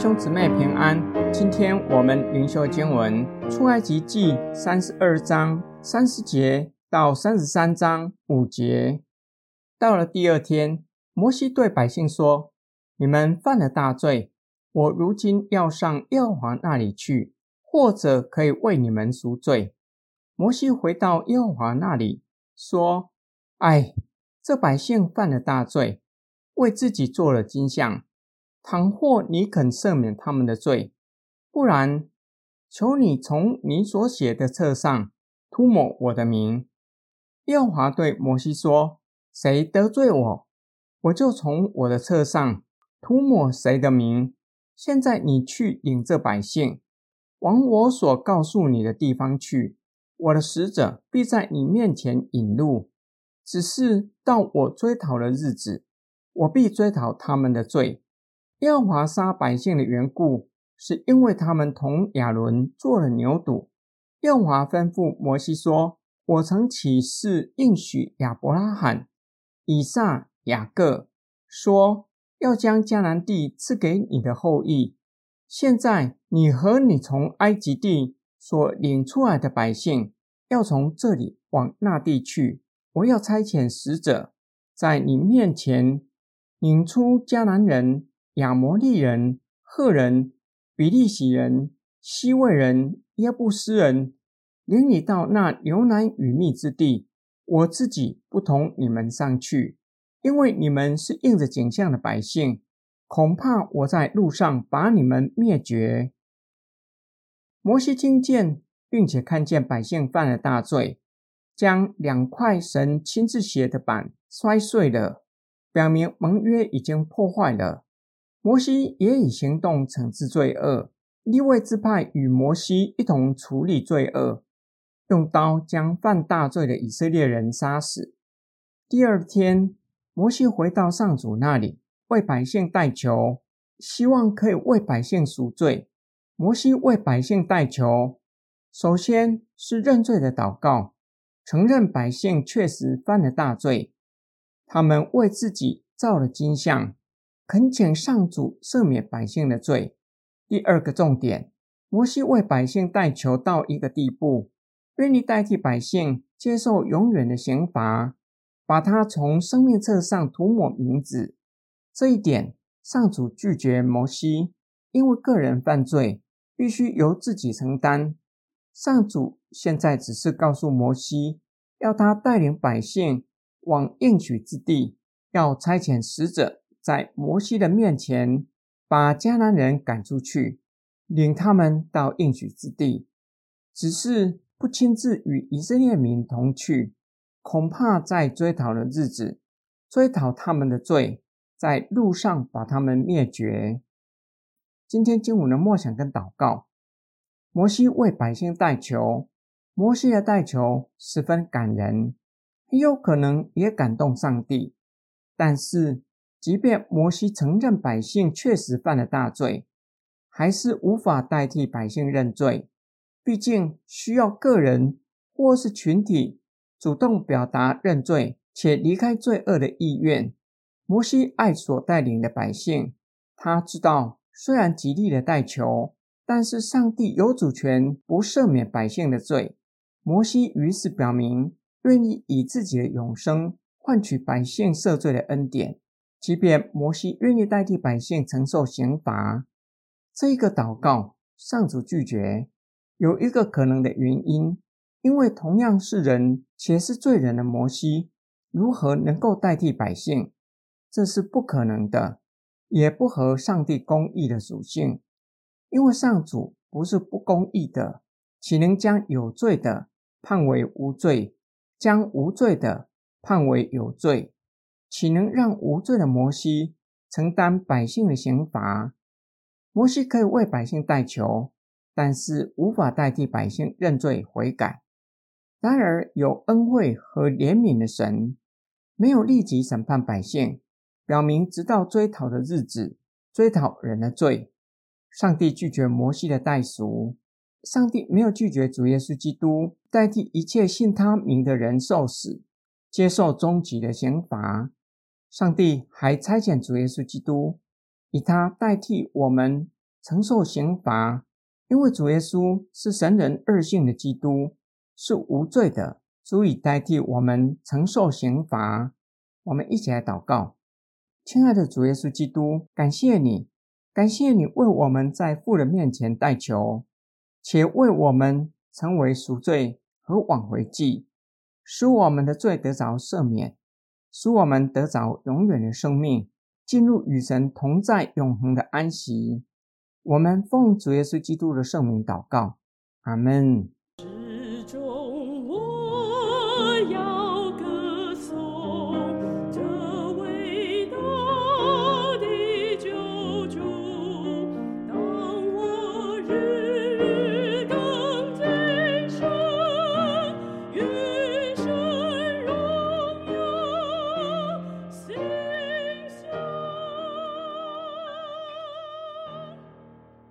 兄姊妹平安，今天我们灵修经文出埃及记三十二章三十节到三十三章五节。到了第二天，摩西对百姓说：“你们犯了大罪，我如今要上耶和华那里去，或者可以为你们赎罪。”摩西回到耶和华那里，说：“哎，这百姓犯了大罪，为自己做了金像。”倘或你肯赦免他们的罪，不然，求你从你所写的册上涂抹我的名。耶和华对摩西说：“谁得罪我，我就从我的册上涂抹谁的名。现在你去领这百姓，往我所告诉你的地方去。我的使者必在你面前引路。只是到我追讨的日子，我必追讨他们的罪。”耶和华杀百姓的缘故，是因为他们同亚伦做了牛犊。耶和华吩咐摩西说：“我曾起誓应许亚伯拉罕、以撒、雅各，说要将迦南地赐给你的后裔。现在你和你从埃及地所领出来的百姓，要从这里往那地去。我要差遣使者在你面前引出迦南人。”亚摩利人、赫人、比利洗人、希未人、耶布斯人，领你到那牛奶与蜜之地。我自己不同你们上去，因为你们是应着景象的百姓，恐怕我在路上把你们灭绝。摩西听见，并且看见百姓犯了大罪，将两块神亲自写的板摔碎了，表明盟约已经破坏了。摩西也以行动惩治罪恶，利未支派与摩西一同处理罪恶，用刀将犯大罪的以色列人杀死。第二天，摩西回到上主那里，为百姓代求，希望可以为百姓赎罪。摩西为百姓代求，首先是认罪的祷告，承认百姓确实犯了大罪，他们为自己造了金像。恳请上主赦免百姓的罪。第二个重点，摩西为百姓代求到一个地步，愿意代替百姓接受永远的刑罚，把他从生命册上涂抹名字。这一点，上主拒绝摩西，因为个人犯罪必须由自己承担。上主现在只是告诉摩西，要他带领百姓往应许之地，要差遣使者。在摩西的面前，把迦南人赶出去，领他们到应许之地，只是不亲自与以色列民同去，恐怕在追讨的日子，追讨他们的罪，在路上把他们灭绝。今天经文的默想跟祷告，摩西为百姓代求，摩西的代求十分感人，很有可能也感动上帝，但是。即便摩西承认百姓确实犯了大罪，还是无法代替百姓认罪。毕竟需要个人或是群体主动表达认罪且离开罪恶的意愿。摩西爱所带领的百姓，他知道虽然极力的代求，但是上帝有主权不赦免百姓的罪。摩西于是表明愿意以自己的永生换取百姓赦罪的恩典。即便摩西愿意代替百姓承受刑罚，这一个祷告上主拒绝，有一个可能的原因，因为同样是人且是罪人的摩西，如何能够代替百姓？这是不可能的，也不合上帝公义的属性。因为上主不是不公义的，岂能将有罪的判为无罪，将无罪的判为有罪？岂能让无罪的摩西承担百姓的刑罚？摩西可以为百姓代求，但是无法代替百姓认罪悔改。然而，有恩惠和怜悯的神没有立即审判百姓，表明直到追讨的日子，追讨人的罪。上帝拒绝摩西的代赎，上帝没有拒绝主耶稣基督代替一切信他名的人受死，接受终极的刑罚。上帝还差遣主耶稣基督，以他代替我们承受刑罚，因为主耶稣是神人二性的基督，是无罪的，足以代替我们承受刑罚。我们一起来祷告，亲爱的主耶稣基督，感谢你，感谢你为我们在父人面前代求，且为我们成为赎罪和挽回祭，使我们的罪得着赦免，使我们得着永远的生命，进入与神同在永恒的安息。我们奉主耶稣基督的圣名祷告，阿门。